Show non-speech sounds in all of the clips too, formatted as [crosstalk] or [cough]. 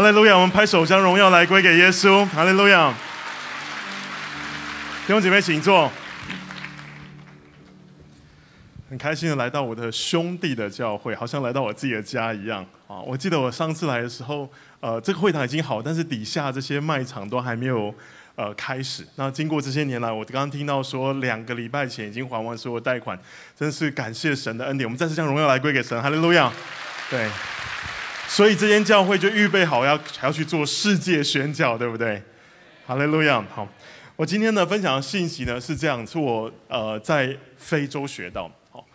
哈利路亚！我们拍手将荣耀来归给耶稣。哈利路亚！弟兄姐妹，请坐。很开心的来到我的兄弟的教会，好像来到我自己的家一样啊！我记得我上次来的时候，呃，这个会堂已经好，但是底下这些卖场都还没有呃开始。那经过这些年来，我刚刚听到说两个礼拜前已经还完所有贷款，真是感谢神的恩典。我们再次将荣耀来归给神，哈利路亚！对，所以这间教会就预备好要还要去做世界宣教，对不对？好嘞路亚！好，我今天呢分享的信息呢是这样，是我呃在非洲学到。好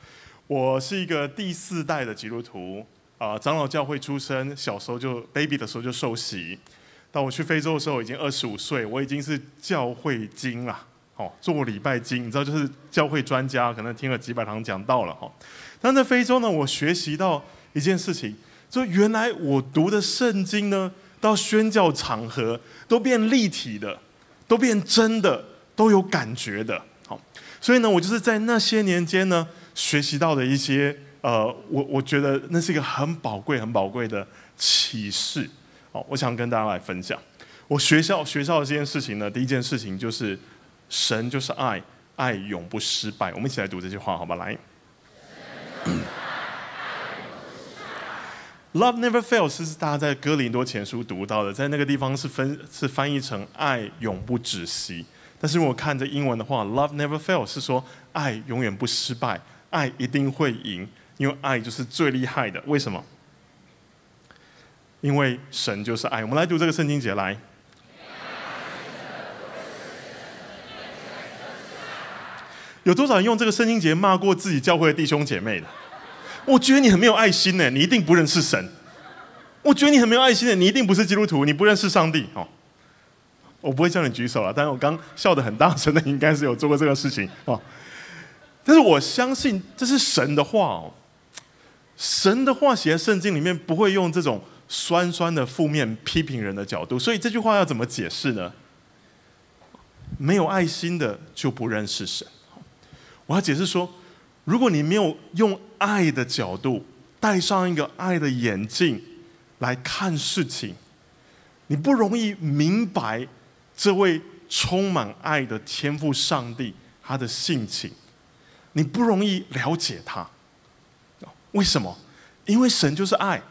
我是一个第四代的基督徒，啊，长老教会出身，小时候就 baby 的时候就受洗，到我去非洲的时候已经二十五岁，我已经是教会经了，哦，做礼拜经，你知道就是教会专家，可能听了几百堂讲道了哈。但在非洲呢，我学习到一件事情，就原来我读的圣经呢，到宣教场合都变立体的，都变真的，都有感觉的，好，所以呢，我就是在那些年间呢。学习到的一些，呃，我我觉得那是一个很宝贵、很宝贵的启示。好，我想跟大家来分享。我学校学校的这件事情呢，第一件事情就是神就是爱，爱永不失败。我们一起来读这句话，好吧？来，Love never fails 是大家在哥林多前书读到的，在那个地方是分是翻译成爱永不止息。但是我看这英文的话，Love never fails 是说爱永远不失败。爱一定会赢，因为爱就是最厉害的。为什么？因为神就是爱。我们来读这个圣经节来。有多少人用这个圣经节骂过自己教会的弟兄姐妹的？我觉得你很没有爱心呢，你一定不认识神。我觉得你很没有爱心的，你一定不是基督徒，你不认识上帝。哦，我不会叫你举手了，但是我刚笑得很大声的，应该是有做过这个事情哦。但是我相信这是神的话哦，神的话写在圣经里面不会用这种酸酸的负面批评人的角度，所以这句话要怎么解释呢？没有爱心的就不认识神。我要解释说，如果你没有用爱的角度，戴上一个爱的眼镜来看事情，你不容易明白这位充满爱的天赋上帝他的性情。你不容易了解他，为什么？因为神就是爱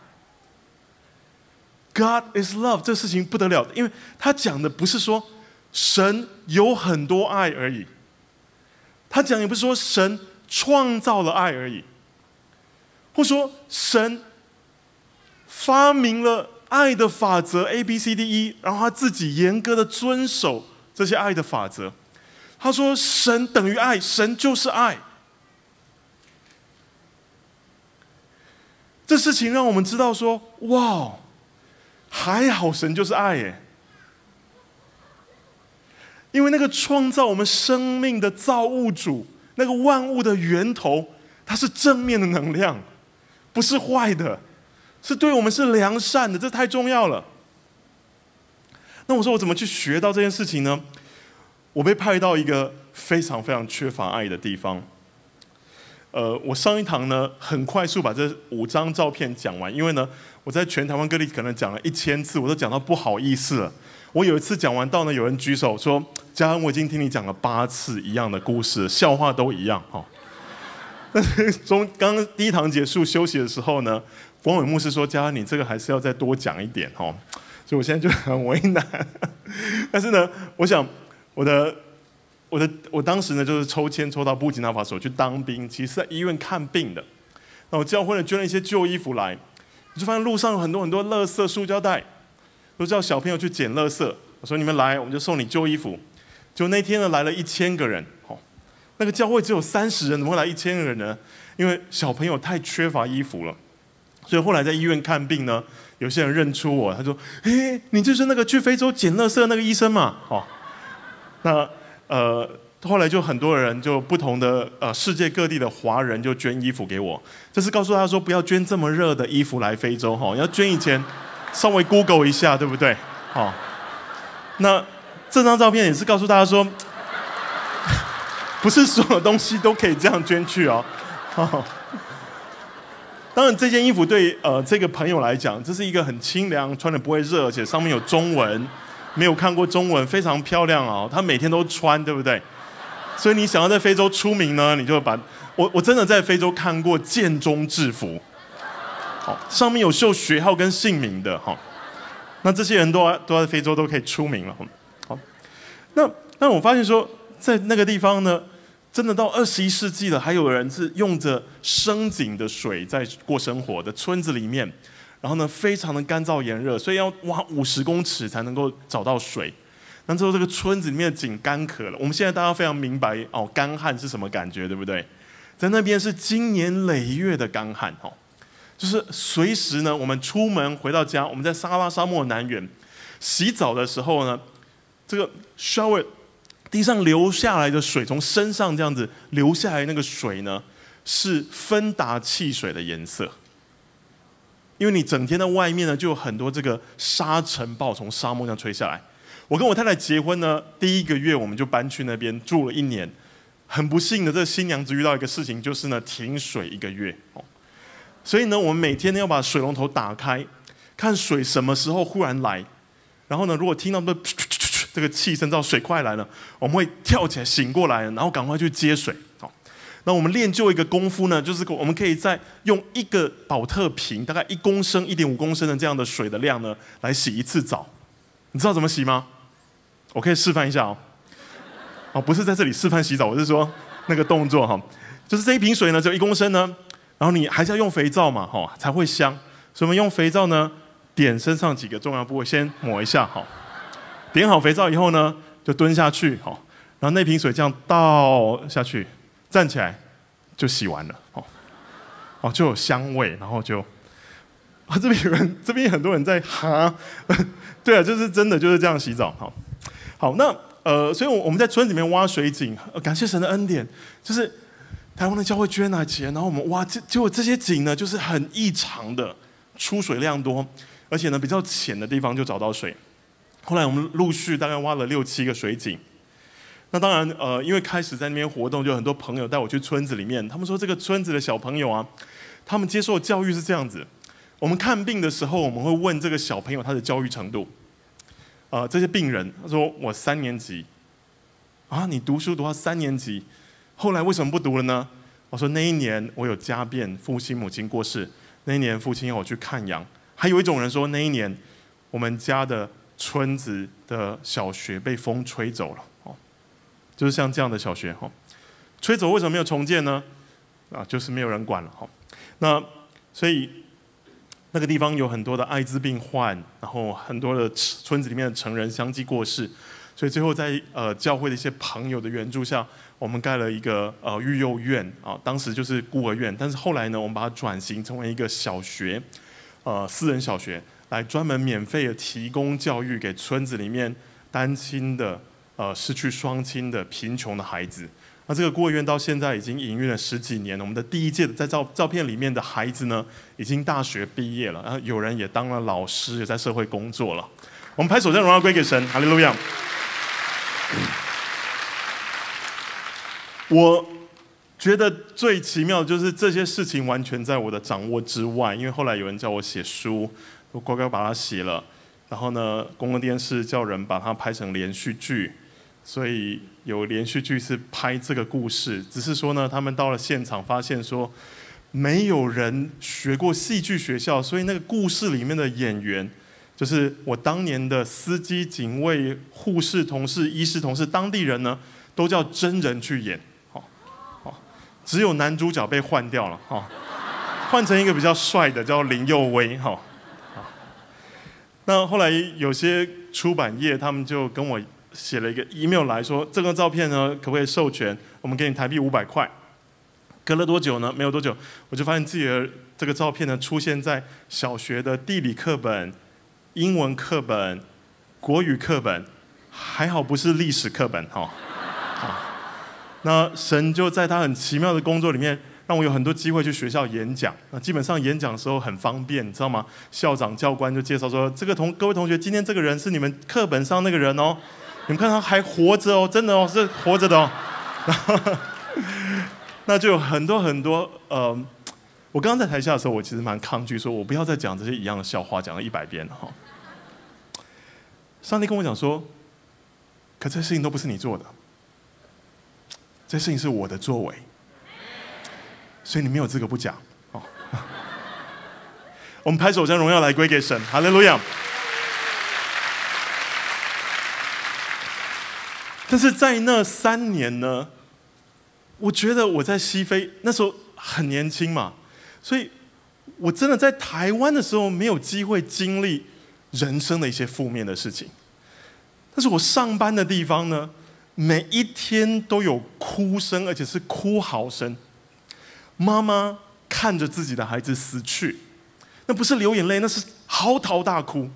，God is love，这事情不得了，因为他讲的不是说神有很多爱而已，他讲也不是说神创造了爱而已，或说神发明了爱的法则 A B C D E，然后他自己严格的遵守这些爱的法则。他说神等于爱，神就是爱。这事情让我们知道说，哇，还好神就是爱耶！因为那个创造我们生命的造物主，那个万物的源头，它是正面的能量，不是坏的，是对我们是良善的，这太重要了。那我说我怎么去学到这件事情呢？我被派到一个非常非常缺乏爱的地方。呃，我上一堂呢，很快速把这五张照片讲完，因为呢，我在全台湾各地可能讲了一千次，我都讲到不好意思了。我有一次讲完到呢，有人举手说：“嘉恩，我已经听你讲了八次一样的故事，笑话都一样。”哈。但是从刚刚第一堂结束休息的时候呢，光伟牧师说：“嘉恩，你这个还是要再多讲一点。”哦。所以我现在就很为难。[laughs] 但是呢，我想我的。我的我当时呢，就是抽签抽到布吉纳法索去当兵，其实在医院看病的。那我教会呢捐了一些旧衣服来，我就发现路上有很多很多垃圾塑胶袋，都叫小朋友去捡垃圾。我说你们来，我们就送你旧衣服。就那天呢，来了一千个人，哦，那个教会只有三十人，怎么会来一千个人呢？因为小朋友太缺乏衣服了。所以后来在医院看病呢，有些人认出我，他说：“嘿，你就是那个去非洲捡垃圾那个医生嘛？”哦，那。呃，后来就很多人，就不同的呃世界各地的华人就捐衣服给我，这是告诉他说不要捐这么热的衣服来非洲哈，要捐以前稍微 Google 一下，对不对？好，那这张照片也是告诉大家说，不是所有东西都可以这样捐去哦。[laughs] 当然，这件衣服对呃这个朋友来讲，这是一个很清凉，穿的不会热，而且上面有中文，没有看过中文，非常漂亮哦。他每天都穿，对不对？所以你想要在非洲出名呢，你就把我我真的在非洲看过建中制服，好，上面有绣学号跟姓名的哈。那这些人都都在非洲都可以出名了，好。那那我发现说，在那个地方呢。真的到二十一世纪了，还有人是用着生井的水在过生活的村子里面，然后呢，非常的干燥炎热，所以要挖五十公尺才能够找到水。那之后这个村子里面的井干渴了。我们现在大家非常明白哦，干旱是什么感觉，对不对？在那边是经年累月的干旱哦，就是随时呢，我们出门回到家，我们在撒拉沙漠南缘洗澡的时候呢，这个 shower。地上流下来的水，从身上这样子流下来，那个水呢，是芬达汽水的颜色。因为你整天在外面呢，就有很多这个沙尘暴从沙漠上吹下来。我跟我太太结婚呢，第一个月我们就搬去那边住了一年。很不幸的，这新娘子遇到一个事情，就是呢停水一个月哦。所以呢，我们每天呢要把水龙头打开，看水什么时候忽然来。然后呢，如果听到那。这个气声，到水快来了，我们会跳起来醒过来，然后赶快去接水。好，那我们练就一个功夫呢，就是我们可以在用一个保特瓶，大概一公升、一点五公升的这样的水的量呢，来洗一次澡。你知道怎么洗吗？我可以示范一下哦。哦，不是在这里示范洗澡，我是说那个动作哈，就是这一瓶水呢，只有一公升呢，然后你还是要用肥皂嘛，哈，才会香。所以我们用肥皂呢，点身上几个重要部位，先抹一下，好。点好肥皂以后呢，就蹲下去，好，然后那瓶水这样倒下去，站起来就洗完了，哦，哦，就有香味，然后就 [laughs] 啊，这边有人，这边很多人在哈，[laughs] 对啊，就是真的就是这样洗澡，好，好，那呃，所以我我们在村里面挖水井，感谢神的恩典，就是台湾的教会捐了钱，然后我们挖，结结果这些井呢，就是很异常的出水量多，而且呢比较浅的地方就找到水。后来我们陆续大概挖了六七个水井，那当然呃，因为开始在那边活动，就很多朋友带我去村子里面。他们说这个村子的小朋友啊，他们接受教育是这样子：我们看病的时候，我们会问这个小朋友他的教育程度。啊，这些病人他说我三年级，啊，你读书读到三年级，后来为什么不读了呢？我说那一年我有家变，父亲母亲过世，那一年父亲要我去看羊。还有一种人说那一年我们家的。村子的小学被风吹走了，哦，就是像这样的小学，哈，吹走为什么没有重建呢？啊，就是没有人管了，哈。那所以那个地方有很多的艾滋病患，然后很多的村子里面的成人相继过世，所以最后在呃教会的一些朋友的援助下，我们盖了一个呃育幼院啊，当时就是孤儿院，但是后来呢，我们把它转型成为一个小学，呃，私人小学。来专门免费的提供教育给村子里面单亲的、呃失去双亲的贫穷的孩子。那这个孤儿院到现在已经营运了十几年了。我们的第一届在照照片里面的孩子呢，已经大学毕业了，然后有人也当了老师，也在社会工作了。我们拍手将荣耀归给神，哈利路亚。我觉得最奇妙的就是这些事情完全在我的掌握之外，因为后来有人叫我写书。我乖乖把它写了，然后呢，公共电视叫人把它拍成连续剧，所以有连续剧是拍这个故事。只是说呢，他们到了现场发现说，没有人学过戏剧学校，所以那个故事里面的演员，就是我当年的司机、警卫、护士、同事、医师、同事，当地人呢，都叫真人去演，好，好，只有男主角被换掉了，哈，换成一个比较帅的，叫林佑威，哈。那后来有些出版业，他们就跟我写了一个 email 来说，这个照片呢，可不可以授权？我们给你台币五百块。隔了多久呢？没有多久，我就发现自己的这个照片呢，出现在小学的地理课本、英文课本、国语课本，还好不是历史课本哈。那神就在他很奇妙的工作里面。让我有很多机会去学校演讲，那基本上演讲的时候很方便，你知道吗？校长、教官就介绍说：“这个同各位同学，今天这个人是你们课本上那个人哦，你们看他还活着哦，真的哦，是活着的哦。[laughs] ”那就有很多很多呃我刚刚在台下的时候，我其实蛮抗拒，说我不要再讲这些一样的笑话，讲了一百遍了哈。上帝跟我讲说，可这事情都不是你做的，这事情是我的作为，所以你没有资格不讲。哦，[laughs] 我们拍手将荣耀来归给神，哈利路亚。但是在那三年呢，我觉得我在西非那时候很年轻嘛。所以，我真的在台湾的时候没有机会经历人生的一些负面的事情。但是我上班的地方呢，每一天都有哭声，而且是哭嚎声。妈妈看着自己的孩子死去，那不是流眼泪，那是嚎啕大哭。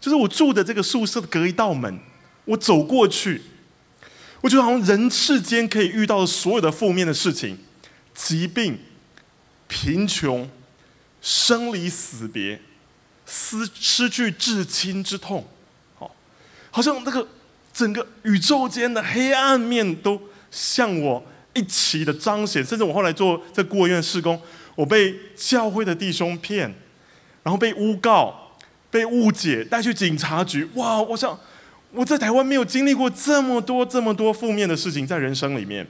就是我住的这个宿舍隔一道门，我走过去，我觉得好像人世间可以遇到的所有的负面的事情，疾病。贫穷、生离死别、失失去至亲之痛，好，好像那个整个宇宙间的黑暗面都向我一起的彰显。甚至我后来做在孤儿院施工，我被教会的弟兄骗，然后被诬告、被误解，带去警察局。哇！我想我在台湾没有经历过这么多、这么多负面的事情在人生里面，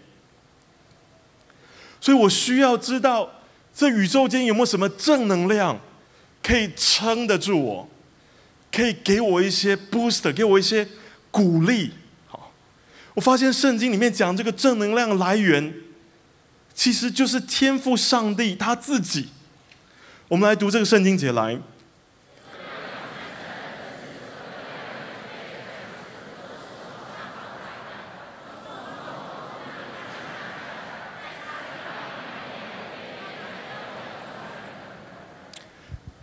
所以我需要知道。这宇宙间有没有什么正能量，可以撑得住我，可以给我一些 boost，给我一些鼓励？我发现圣经里面讲这个正能量来源，其实就是天赋上帝他自己。我们来读这个圣经节来。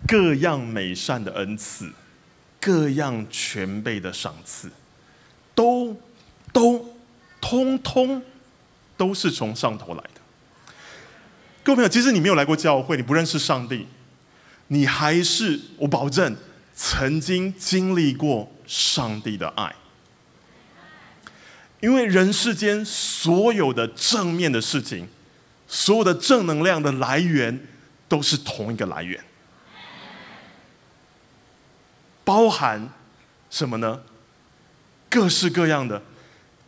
各样美善的恩赐，各样全备的赏赐，通通都是从上头来的。各位朋友，即使你没有来过教会，你不认识上帝，你还是我保证曾经经历过上帝的爱。因为人世间所有的正面的事情，所有的正能量的来源，都是同一个来源。包含什么呢？各式各样的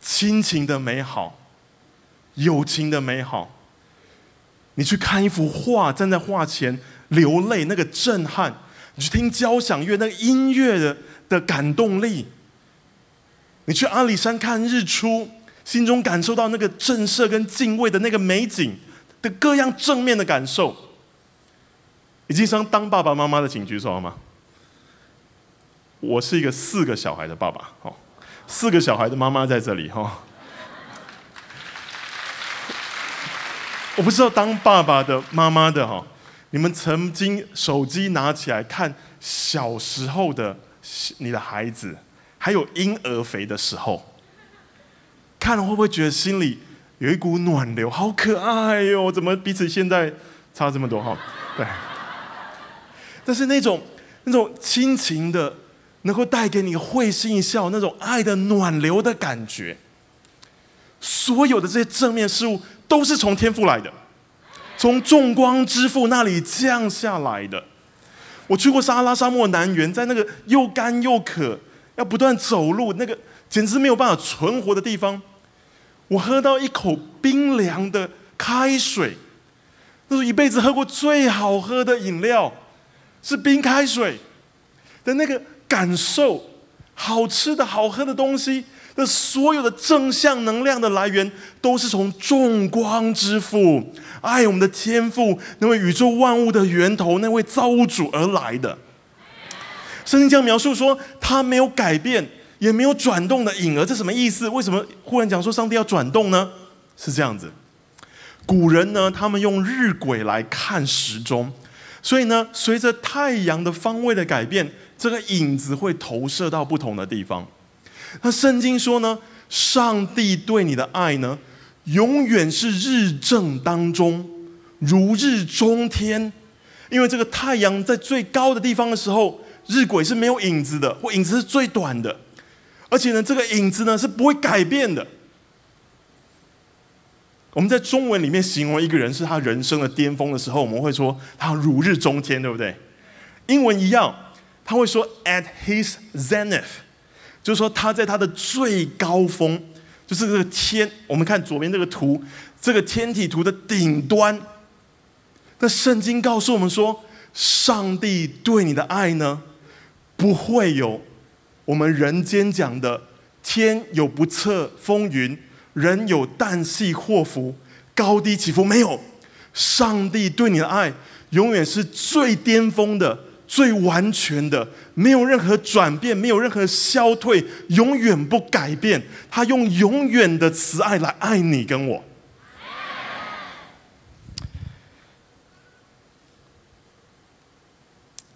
亲情的美好，友情的美好。你去看一幅画，站在画前流泪，那个震撼；你去听交响乐，那个音乐的的感动力；你去阿里山看日出，心中感受到那个震慑跟敬畏的那个美景的各样正面的感受。已经想当爸爸妈妈的，请举手好吗？我是一个四个小孩的爸爸，哈，四个小孩的妈妈在这里，哈。我不知道当爸爸的、妈妈的，哈，你们曾经手机拿起来看小时候的你的孩子，还有婴儿肥的时候，看了会不会觉得心里有一股暖流？好可爱哟！怎么彼此现在差这么多？哈，对。但是那种那种亲情的。能够带给你会心一笑，那种爱的暖流的感觉，所有的这些正面事物都是从天赋来的，从众光之父那里降下来的。我去过撒哈拉沙漠南缘，在那个又干又渴，要不断走路，那个简直没有办法存活的地方，我喝到一口冰凉的开水，那是一辈子喝过最好喝的饮料，是冰开水的那个。感受好吃的好喝的东西的所有的正向能量的来源，都是从众光之父、爱我们的天赋、那位宇宙万物的源头、那位造物主而来的。圣经这样描述说，他没有改变，也没有转动的影儿，这什么意思？为什么忽然讲说上帝要转动呢？是这样子，古人呢，他们用日晷来看时钟，所以呢，随着太阳的方位的改变。这个影子会投射到不同的地方。那圣经说呢，上帝对你的爱呢，永远是日正当中，如日中天。因为这个太阳在最高的地方的时候，日晷是没有影子的，或影子是最短的。而且呢，这个影子呢是不会改变的。我们在中文里面形容一个人是他人生的巅峰的时候，我们会说他如日中天，对不对？英文一样，他会说 at his zenith，就是说他在他的最高峰，就是这个天。我们看左边这个图，这个天体图的顶端。那圣经告诉我们说，上帝对你的爱呢，不会有我们人间讲的天有不测风云。人有旦夕祸福，高低起伏没有。上帝对你的爱永远是最巅峰的、最完全的，没有任何转变，没有任何消退，永远不改变。他用永远的慈爱来爱你跟我。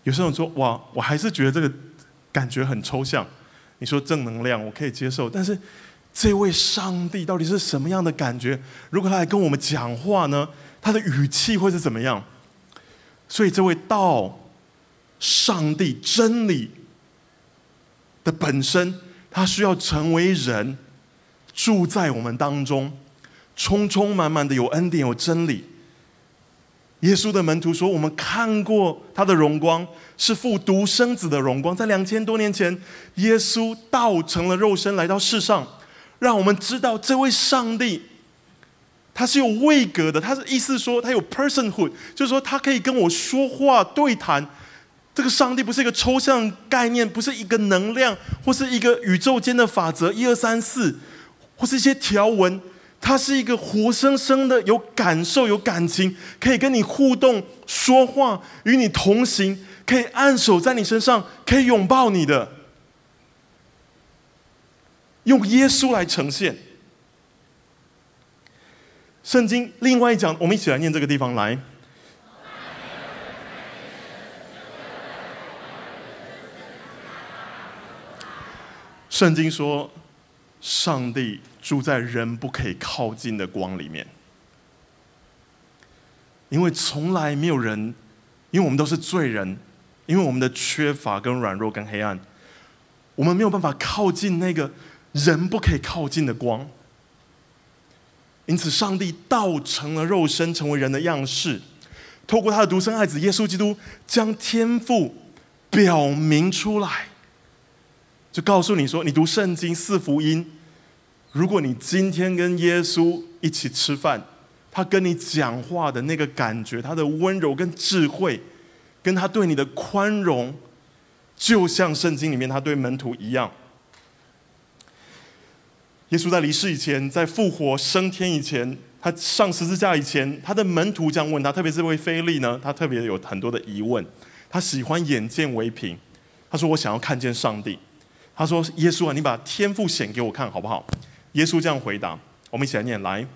有时候说哇，我还是觉得这个感觉很抽象。你说正能量，我可以接受，但是。这位上帝到底是什么样的感觉？如果他来跟我们讲话呢？他的语气会是怎么样？所以，这位道、上帝、真理的本身，他需要成为人，住在我们当中，充充满满的有恩典、有真理。耶稣的门徒说：“我们看过他的荣光，是父独生子的荣光。在两千多年前，耶稣道成了肉身来到世上。”让我们知道这位上帝，他是有位格的。他是意思说，他有 personhood，就是说他可以跟我说话对谈。这个上帝不是一个抽象概念，不是一个能量，或是一个宇宙间的法则一二三四，或是一些条文。他是一个活生生的，有感受、有感情，可以跟你互动、说话，与你同行，可以按手在你身上，可以拥抱你的。用耶稣来呈现。圣经另外一讲，我们一起来念这个地方来。圣经说，上帝住在人不可以靠近的光里面，因为从来没有人，因为我们都是罪人，因为我们的缺乏跟软弱跟黑暗，我们没有办法靠近那个。人不可以靠近的光，因此上帝道成了肉身，成为人的样式，透过他的独生爱子耶稣基督，将天赋表明出来，就告诉你说：你读圣经四福音，如果你今天跟耶稣一起吃饭，他跟你讲话的那个感觉，他的温柔跟智慧，跟他对你的宽容，就像圣经里面他对门徒一样。耶稣在离世以前，在复活升天以前，他上十字架以前，他的门徒这样问他，特别是位菲利呢，他特别有很多的疑问。他喜欢眼见为凭，他说：“我想要看见上帝。”他说：“耶稣啊，你把天赋显给我看好不好？”耶稣这样回答：“我们一起来念来。”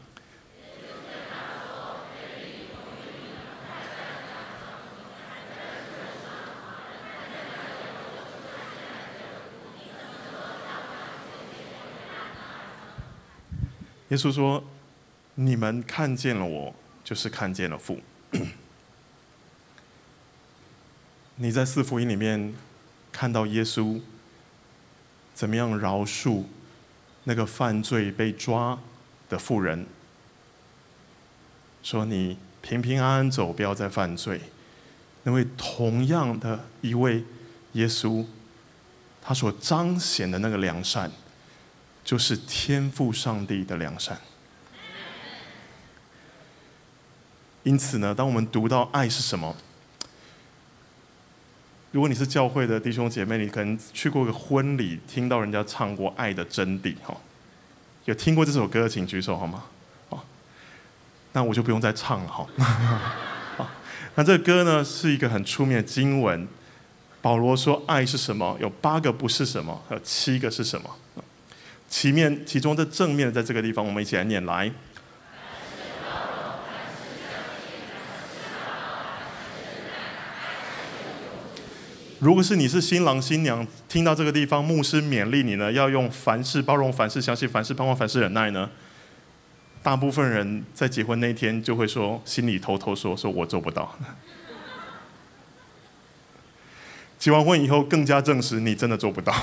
耶稣说：“你们看见了我，就是看见了父。你在四福音里面看到耶稣怎么样饶恕那个犯罪被抓的妇人，说你平平安安走，不要再犯罪。那位同样的一位耶稣，他所彰显的那个良善。”就是天赋上帝的良善。因此呢，当我们读到爱是什么，如果你是教会的弟兄姐妹，你可能去过个婚礼，听到人家唱过《爱的真谛》哈，有听过这首歌，请举手好吗？哦，那我就不用再唱了哈。[laughs] 好，那这个歌呢，是一个很出名的经文。保罗说：“爱是什么？有八个不是什么，还有七个是什么？”其面其中的正面在这个地方，我们一起来念来。如果是你是新郎新娘，听到这个地方，牧师勉励你呢，要用凡事包容，凡事相信，凡事盼望，凡事忍耐呢。大部分人在结婚那天就会说，心里偷偷说，说我做不到。[laughs] 结完婚以后，更加证实你真的做不到。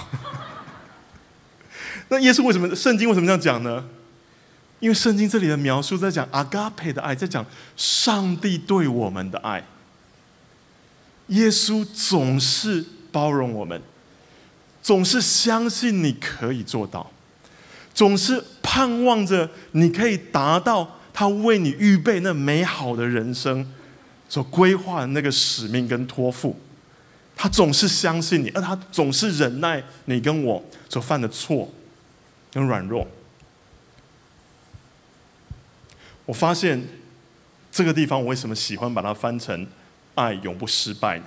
[laughs] 那耶稣为什么？圣经为什么这样讲呢？因为圣经这里的描述在讲阿嘎佩的爱，在讲上帝对我们的爱。耶稣总是包容我们，总是相信你可以做到，总是盼望着你可以达到他为你预备那美好的人生所规划的那个使命跟托付。他总是相信你，而他总是忍耐你跟我所犯的错跟软弱。我发现这个地方，我为什么喜欢把它翻成“爱永不失败”呢？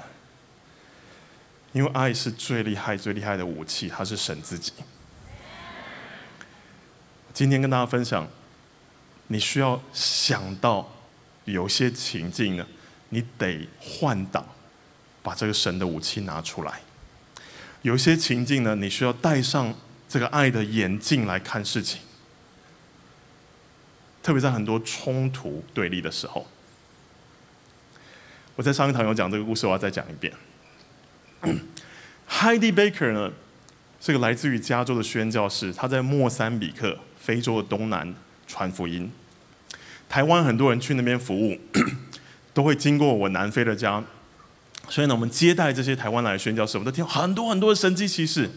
因为爱是最厉害、最厉害的武器，它是神自己。今天跟大家分享，你需要想到有些情境呢，你得换挡，把这个神的武器拿出来；有些情境呢，你需要戴上这个爱的眼镜来看事情。特别在很多冲突对立的时候，我在上一堂有讲这个故事，我要再讲一遍。Heidi Baker 呢，是个来自于加州的宣教士，他在莫桑比克，非洲的东南传福音。台湾很多人去那边服务，[clears throat] 都会经过我南非的家，所以呢，我们接待这些台湾来的宣教士，我们都听很多很多的神迹奇事。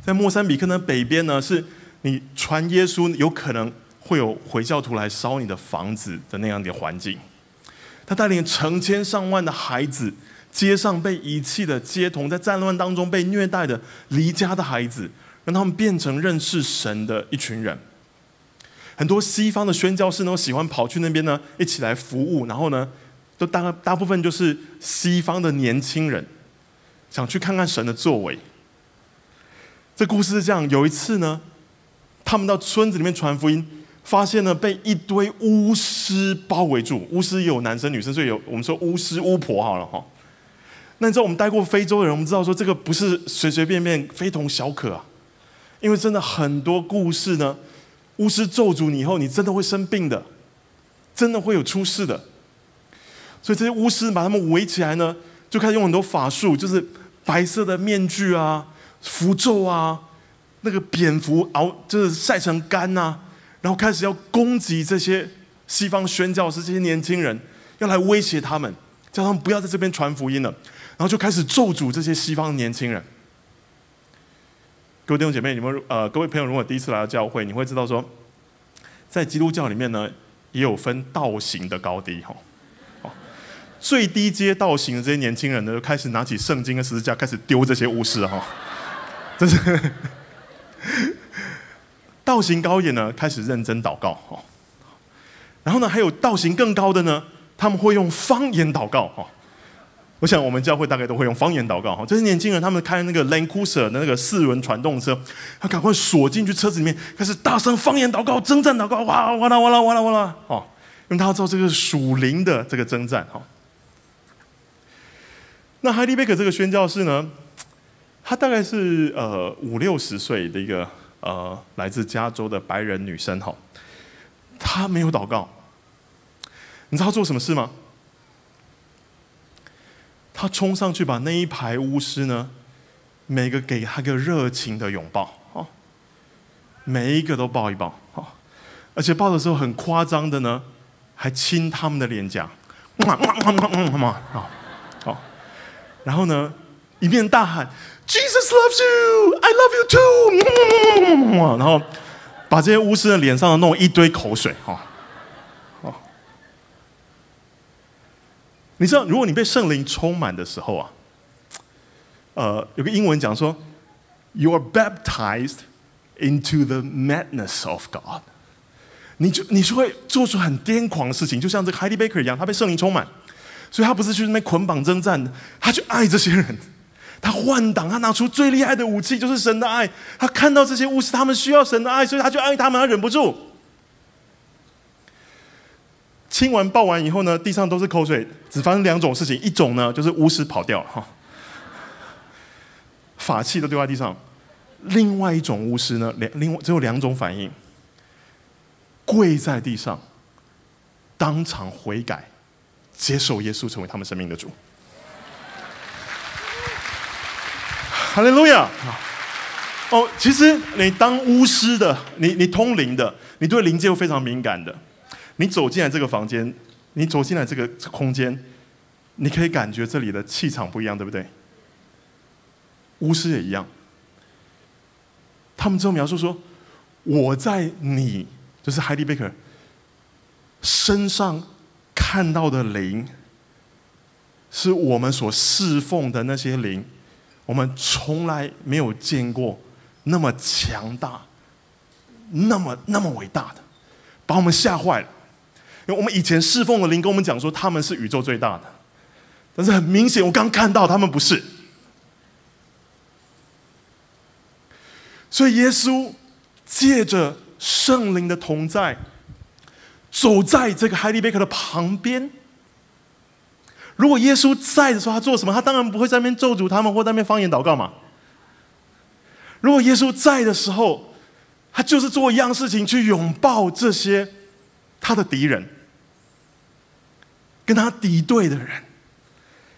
在莫桑比克呢，北边呢，是你传耶稣有可能。会有回教徒来烧你的房子的那样的环境，他带领成千上万的孩子，街上被遗弃的街童，在战乱当中被虐待的离家的孩子，让他们变成认识神的一群人。很多西方的宣教士都喜欢跑去那边呢，一起来服务，然后呢，都大大部分就是西方的年轻人，想去看看神的作为。这故事是这样：有一次呢，他们到村子里面传福音。发现呢，被一堆巫师包围住。巫师也有男生女生，所以有我们说巫师巫婆好了哈。那你知道我们待过非洲的人，我们知道说这个不是随随便便非同小可啊。因为真的很多故事呢，巫师咒诅你以后，你真的会生病的，真的会有出事的。所以这些巫师把他们围起来呢，就开始用很多法术，就是白色的面具啊、符咒啊、那个蝙蝠熬就是晒成干呐。然后开始要攻击这些西方宣教士，这些年轻人，要来威胁他们，叫他们不要在这边传福音了。然后就开始咒诅这些西方年轻人。各位弟兄姐妹，你们呃，各位朋友，如果第一次来到教会，你会知道说，在基督教里面呢，也有分道行的高低哈。最低阶道行的这些年轻人呢，就开始拿起圣经跟十字架，开始丢这些巫师哈，这是。道行高一点呢，开始认真祷告哦。然后呢，还有道行更高的呢，他们会用方言祷告哈。我想我们教会大概都会用方言祷告哈。这些年轻人，他们开那个 Land Cruiser 的那个四轮传动车，他赶快锁进去车子里面，开始大声方言祷告、征战祷告，哇哇啦哇啦哇啦哇啦哦，因为他要做这个属灵的这个征战哈。那海利贝克这个宣教士呢，他大概是呃五六十岁的一个。呃，来自加州的白人女生哈，她没有祷告。你知道她做什么事吗？她冲上去把那一排巫师呢，每个给她个热情的拥抱哦，每一个都抱一抱哦，而且抱的时候很夸张的呢，还亲他们的脸颊，嘛嘛嘛嘛嘛嘛啊，好，然后呢，一面大喊。Jesus loves you, I love you too。然后把这些巫师的脸上弄一堆口水，哈，哦。你知道，如果你被圣灵充满的时候啊，呃，有个英文讲说，You are baptized into the madness of God。你就你是会做出很癫狂的事情，就像这个 Heidi Baker 一样，他被圣灵充满，所以他不是去那边捆绑征战，他去爱这些人。他换挡，他拿出最厉害的武器，就是神的爱。他看到这些巫师，他们需要神的爱，所以他就爱他们，他忍不住。亲完抱完以后呢，地上都是口水，只发生两种事情：一种呢，就是巫师跑掉了，哈，法器都丢在地上；另外一种巫师呢，两另外只有两种反应：跪在地上，当场悔改，接受耶稣成为他们生命的主。哈利路亚！哦，其实你当巫师的，你你通灵的，你对灵界会非常敏感的。你走进来这个房间，你走进来这个空间，你可以感觉这里的气场不一样，对不对？巫师也一样，他们之后描述说：“我在你，就是海蒂贝克身上看到的灵，是我们所侍奉的那些灵，我们从来没有见过那么强大、那么那么伟大的，把我们吓坏了。因为我们以前侍奉的灵跟我们讲说他们是宇宙最大的，但是很明显，我刚看到他们不是。”所以，耶稣借着圣灵的同在，走在这个海利贝克的旁边。如果耶稣在的时候，他做什么？他当然不会在那边咒诅他们，或在那边方言祷告嘛。如果耶稣在的时候，他就是做一样事情，去拥抱这些他的敌人，跟他敌对的人，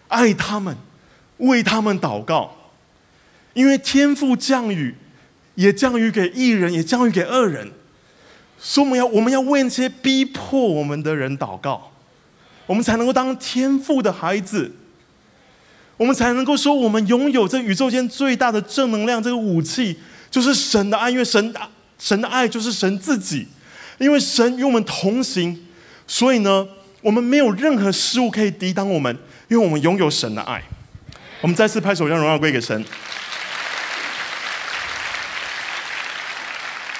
爱他们，为他们祷告，因为天赋降雨。也降雨给一人，也降雨给恶人。所以我们要，我们要为那些逼迫我们的人祷告，我们才能够当天父的孩子，我们才能够说，我们拥有这宇宙间最大的正能量，这个武器就是神的爱，因为神神的爱就是神自己，因为神与我们同行，所以呢，我们没有任何事物可以抵挡我们，因为我们拥有神的爱。我们再次拍手，让荣耀归给神。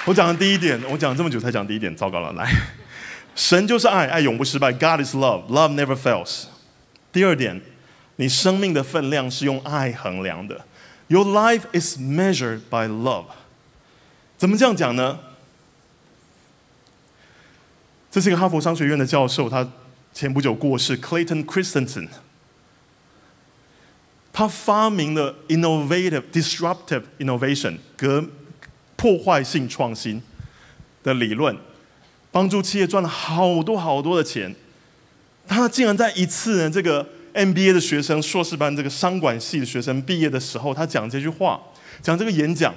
我讲的第一点，我讲了这么久才讲第一点，糟糕了。来，神就是爱，爱永不失败。God is love, love never fails。第二点，你生命的分量是用爱衡量的。Your life is measured by love。怎么这样讲呢？这是一个哈佛商学院的教授，他前不久过世，Clayton Christensen。他发明了 innovative, disruptive innovation，革。破坏性创新的理论，帮助企业赚了好多好多的钱。他竟然在一次呢，这个 MBA 的学生、硕士班这个商管系的学生毕业的时候，他讲这句话，讲这个演讲。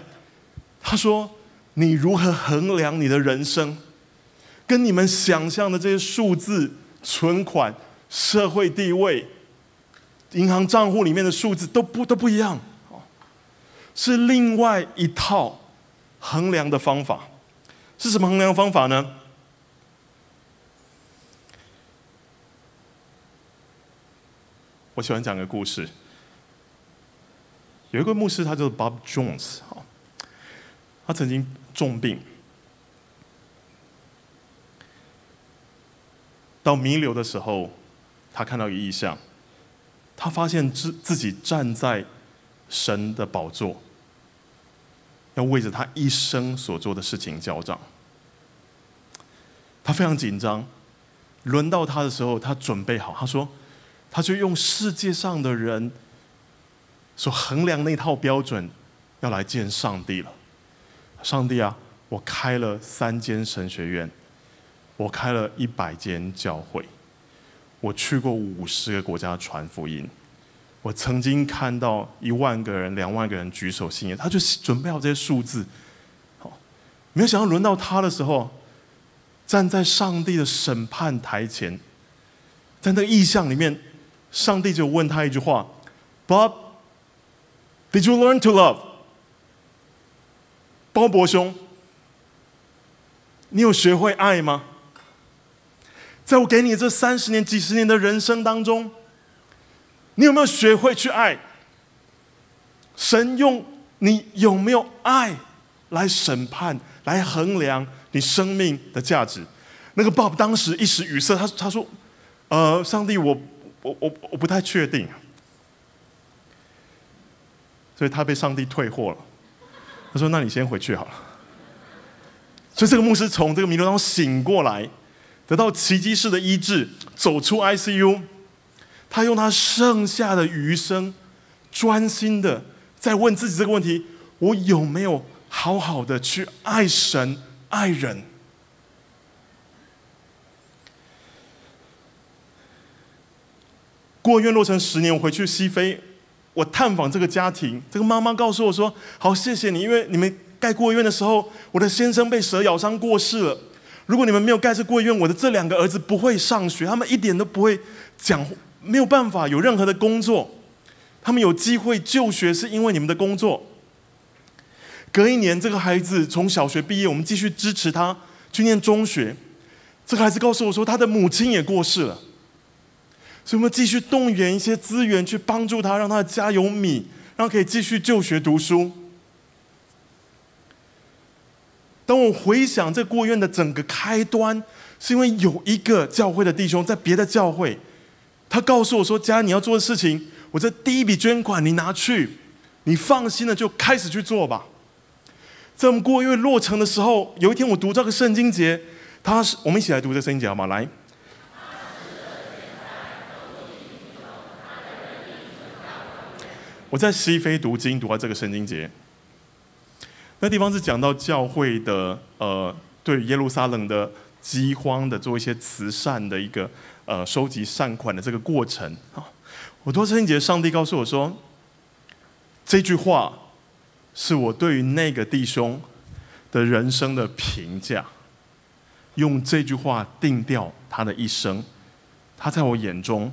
他说：“你如何衡量你的人生，跟你们想象的这些数字、存款、社会地位、银行账户里面的数字都不都不一样，是另外一套。”衡量的方法是什么？衡量方法呢？我喜欢讲个故事。有一个牧师，他叫 Bob Jones，他曾经重病，到弥留的时候，他看到一个异象，他发现自自己站在神的宝座。要为着他一生所做的事情交账，他非常紧张。轮到他的时候，他准备好，他说：“他就用世界上的人所衡量那套标准，要来见上帝了。上帝啊，我开了三间神学院，我开了一百间教会，我去过五十个国家传福音。”我曾经看到一万个人、两万个人举手信耶，他就准备好这些数字。好，没有想到轮到他的时候，站在上帝的审判台前，在那个意象里面，上帝就问他一句话：“Bob，Did you learn to love？” 鲍伯兄，你有学会爱吗？在我给你这三十年、几十年的人生当中。你有没有学会去爱？神用你有没有爱来审判、来衡量你生命的价值？那个 Bob 当时一时语塞，他他说：“呃，上帝，我我我我不太确定。”所以他被上帝退货了。他说：“那你先回去好了。”所以这个牧师从这个迷路当中醒过来，得到奇迹式的医治，走出 ICU。他用他剩下的余生，专心的在问自己这个问题：我有没有好好的去爱神、爱人？孤儿院落成十年，我回去西非，我探访这个家庭。这个妈妈告诉我说：“好，谢谢你，因为你们盖孤儿院的时候，我的先生被蛇咬伤过世了。如果你们没有盖这孤儿院，我的这两个儿子不会上学，他们一点都不会讲，没有办法有任何的工作。他们有机会就学，是因为你们的工作。隔一年，这个孩子从小学毕业，我们继续支持他去念中学。这个孩子告诉我说，他的母亲也过世了，所以我们继续动员一些资源去帮助他，让他的家有米，让他可以继续就学读书。当我回想这孤儿院的整个开端，是因为有一个教会的弟兄在别的教会，他告诉我说：“家你要做的事情，我这第一笔捐款你拿去，你放心的就开始去做吧。”在我们孤儿院落成的时候，有一天我读这个圣经节，他是我们一起来读这圣经节好吗？来，我在西非读经读到这个圣经节。那地方是讲到教会的呃，对耶路撒冷的饥荒的做一些慈善的一个呃收集善款的这个过程啊。我读圣经节，上帝告诉我说，这句话是我对于那个弟兄的人生的评价，用这句话定掉他的一生。他在我眼中，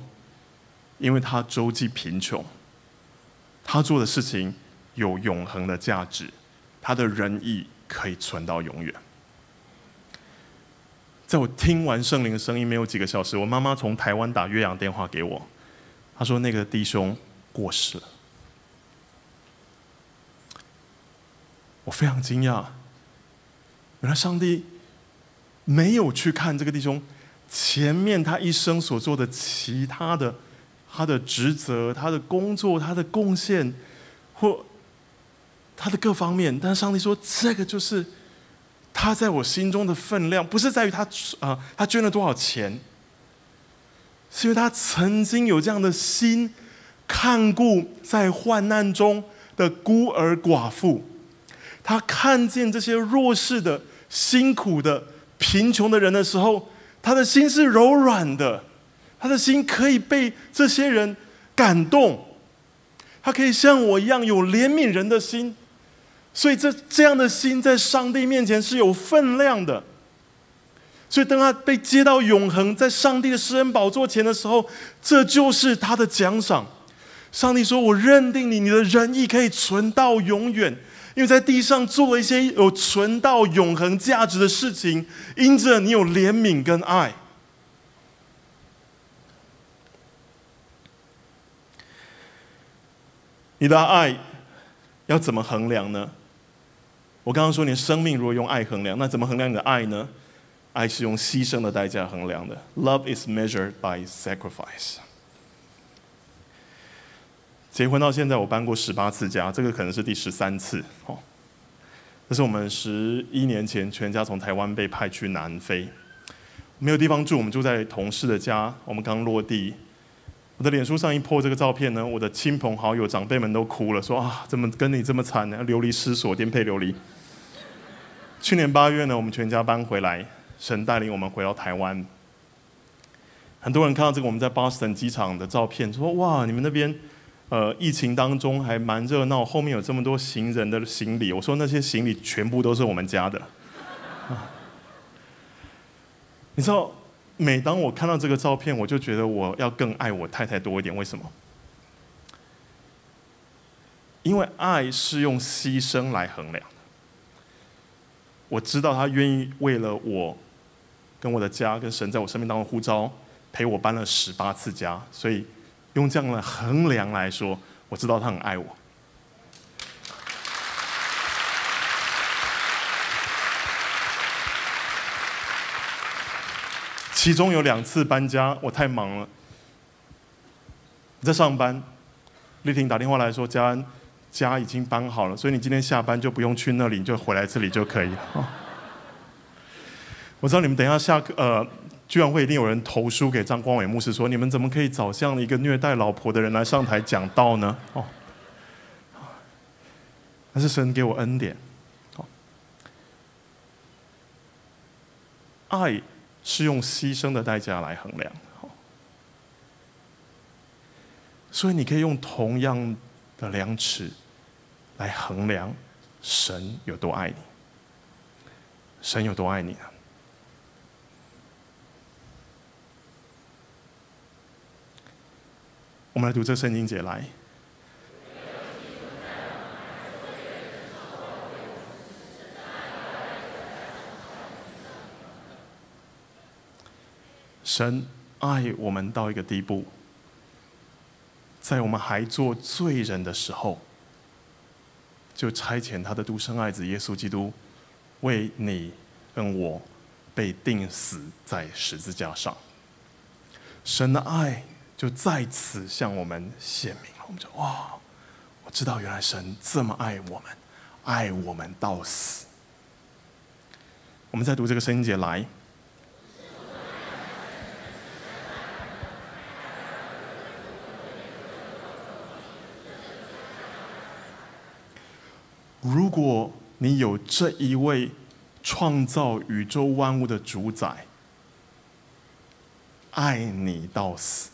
因为他周济贫穷，他做的事情有永恒的价值。他的仁义可以存到永远。在我听完圣灵的声音没有几个小时，我妈妈从台湾打岳阳电话给我，她说那个弟兄过世了。我非常惊讶，原来上帝没有去看这个弟兄前面他一生所做的其他的他的职责、他的工作、他的贡献或。他的各方面，但上帝说，这个就是他在我心中的分量，不是在于他啊，他捐了多少钱，是因为他曾经有这样的心，看顾在患难中的孤儿寡妇，他看见这些弱势的、辛苦的、贫穷的人的时候，他的心是柔软的，他的心可以被这些人感动，他可以像我一样有怜悯人的心。所以，这这样的心在上帝面前是有分量的。所以，当他被接到永恒，在上帝的施恩宝座前的时候，这就是他的奖赏。上帝说：“我认定你，你的仁义可以存到永远，因为在地上做了一些有存到永恒价值的事情，因着你有怜悯跟爱。你的爱要怎么衡量呢？”我刚刚说，你的生命如果用爱衡量，那怎么衡量你的爱呢？爱是用牺牲的代价衡量的。Love is measured by sacrifice。结婚到现在，我搬过十八次家，这个可能是第十三次。哦，这是我们十一年前全家从台湾被派去南非，没有地方住，我们住在同事的家。我们刚落地。我的脸书上一破这个照片呢，我的亲朋好友、长辈们都哭了，说啊，怎么跟你这么惨呢？流离失所，颠沛流离。去年八月呢，我们全家搬回来，神带领我们回到台湾。很多人看到这个我们在 Boston 机场的照片，说哇，你们那边呃疫情当中还蛮热闹，后面有这么多行人的行李。我说那些行李全部都是我们家的。啊你知道？每当我看到这个照片，我就觉得我要更爱我太太多一点。为什么？因为爱是用牺牲来衡量的。我知道他愿意为了我，跟我的家，跟神在我生命当中呼召，陪我搬了十八次家，所以用这样的衡量来说，我知道他很爱我。其中有两次搬家，我太忙了，在上班。丽婷打电话来说：“家安，家已经搬好了，所以你今天下班就不用去那里，你就回来这里就可以了。”我知道你们等一下下课，呃，居然会一定有人投书给张光伟牧师说：“你们怎么可以找这样的一个虐待老婆的人来上台讲道呢？”哦，那是神给我恩典。爱。是用牺牲的代价来衡量。所以你可以用同样的量尺来衡量神有多爱你。神有多爱你呢我们来读这圣经节来。神爱我们到一个地步，在我们还做罪人的时候，就差遣他的独生爱子耶稣基督，为你跟我被钉死在十字架上。神的爱就在此向我们显明了。我们就哇，我知道原来神这么爱我们，爱我们到死。我们再读这个圣经节来。如果你有这一位创造宇宙万物的主宰，爱你到死，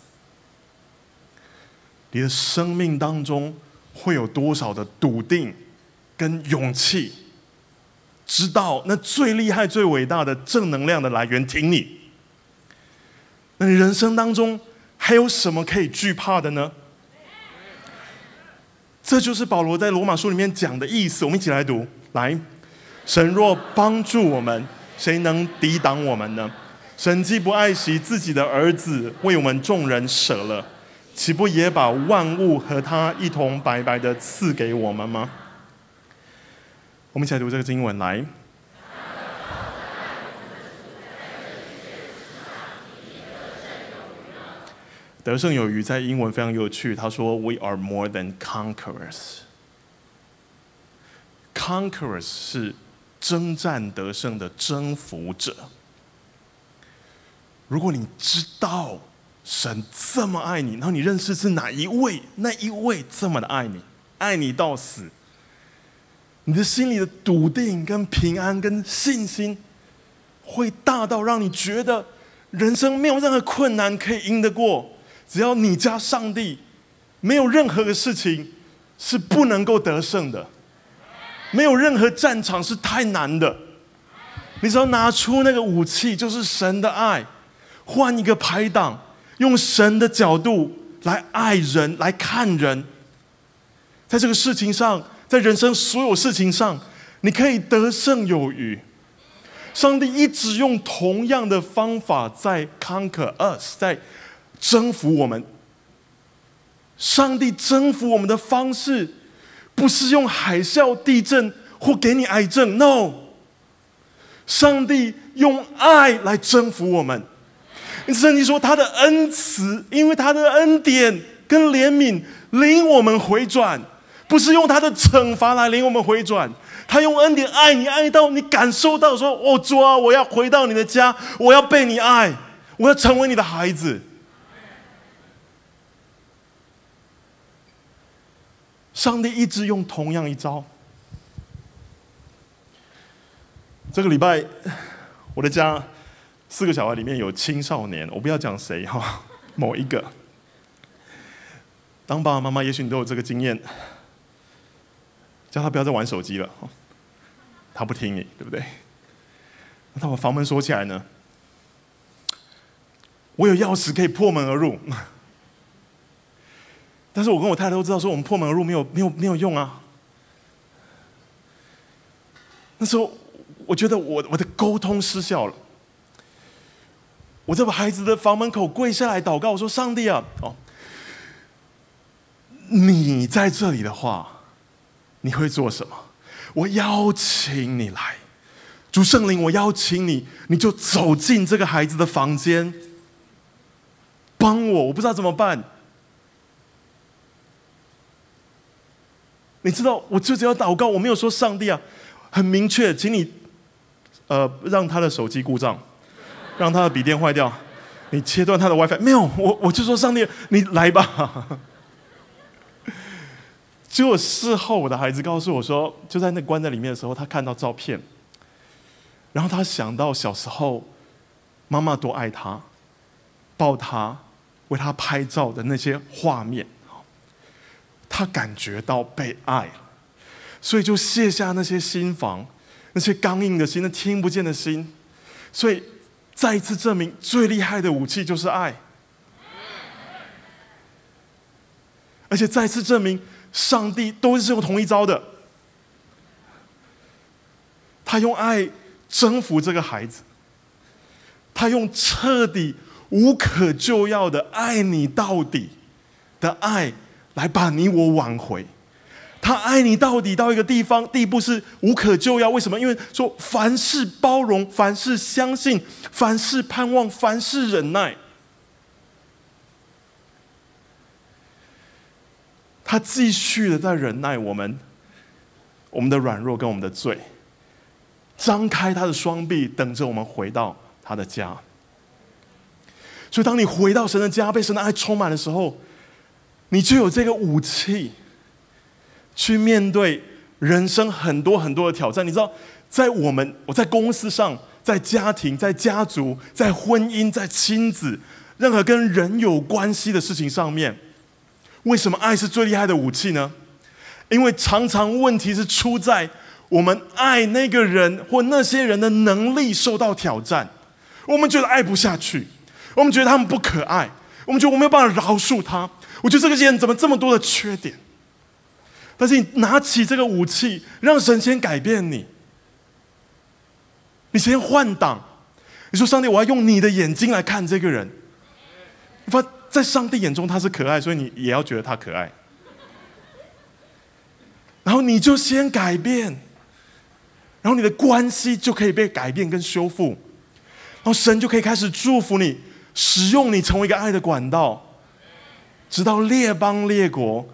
你的生命当中会有多少的笃定跟勇气？知道那最厉害、最伟大的正能量的来源挺你，那你人生当中还有什么可以惧怕的呢？这就是保罗在罗马书里面讲的意思。我们一起来读：来，神若帮助我们，谁能抵挡我们呢？神既不爱惜自己的儿子，为我们众人舍了，岂不也把万物和他一同白白的赐给我们吗？我们一起来读这个经文来。得胜有余，在英文非常有趣。他说：“We are more than conquerors。Conquerors 是征战得胜的征服者。如果你知道神这么爱你，然后你认识是哪一位，那一位这么的爱你，爱你到死，你的心里的笃定、跟平安、跟信心，会大到让你觉得人生没有任何困难可以赢得过。”只要你加上帝，没有任何的事情是不能够得胜的，没有任何战场是太难的。你只要拿出那个武器，就是神的爱，换一个拍档，用神的角度来爱人，来看人，在这个事情上，在人生所有事情上，你可以得胜有余。上帝一直用同样的方法在 conquer us，在。征服我们，上帝征服我们的方式，不是用海啸、地震或给你癌症。No，上帝用爱来征服我们。圣经说他的恩慈，因为他的恩典跟怜悯领我们回转，不是用他的惩罚来领我们回转。他用恩典爱你，爱到你感受到说：“哦，主啊，我要回到你的家，我要被你爱，我要成为你的孩子。”上帝一直用同样一招。这个礼拜，我的家四个小孩里面有青少年，我不要讲谁哈，[laughs] 某一个。当爸爸妈妈，也许你都有这个经验，叫他不要再玩手机了，他不听你，对不对？那他把房门锁起来呢？我有钥匙可以破门而入。但是我跟我太太都知道，说我们破门而入没有没有没有用啊。那时候我觉得我我的沟通失效了，我在把孩子的房门口跪下来祷告，我说：“上帝啊，哦，你在这里的话，你会做什么？我邀请你来，主圣灵，我邀请你，你就走进这个孩子的房间，帮我，我不知道怎么办。”你知道，我就只要祷告，我没有说上帝啊，很明确，请你，呃，让他的手机故障，让他的笔电坏掉，你切断他的 WiFi，没有，我我就说上帝，你来吧。结果事后，我的孩子告诉我说，就在那关在里面的时候，他看到照片，然后他想到小时候妈妈多爱他，抱他，为他拍照的那些画面。他感觉到被爱，所以就卸下那些心房，那些刚硬的心，那听不见的心，所以再一次证明，最厉害的武器就是爱。而且再次证明，上帝都是用同一招的。他用爱征服这个孩子，他用彻底无可救药的爱你到底的爱来把你我挽回。他爱你到底到一个地方地步是无可救药，为什么？因为说凡事包容，凡事相信，凡事盼望，凡事忍耐。他继续的在忍耐我们，我们的软弱跟我们的罪，张开他的双臂，等着我们回到他的家。所以，当你回到神的家，被神的爱充满的时候，你就有这个武器。去面对人生很多很多的挑战，你知道，在我们我在公司上，在家庭，在家族，在婚姻，在亲子，任何跟人有关系的事情上面，为什么爱是最厉害的武器呢？因为常常问题是出在我们爱那个人或那些人的能力受到挑战，我们觉得爱不下去，我们觉得他们不可爱，我们觉得我没有办法饶恕他，我觉得这个人怎么这么多的缺点。但是你拿起这个武器，让神先改变你，你先换挡。你说：“上帝，我要用你的眼睛来看这个人。”发在上帝眼中他是可爱，所以你也要觉得他可爱。然后你就先改变，然后你的关系就可以被改变跟修复，然后神就可以开始祝福你，使用你成为一个爱的管道，直到列邦列国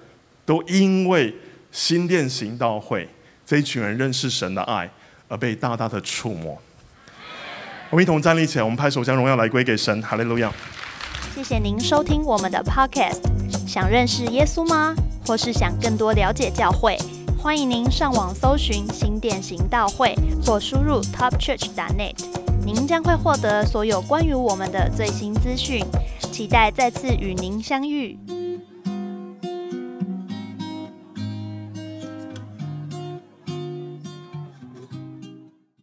都因为。新店行道会这一群人认识神的爱，而被大大的触摸。我们一同站立起来，我们拍手将荣耀来归给神。哈利路亚！谢谢您收听我们的 Podcast。想认识耶稣吗？或是想更多了解教会？欢迎您上网搜寻新店行道会，或输入 topchurch.net。您将会获得所有关于我们的最新资讯。期待再次与您相遇。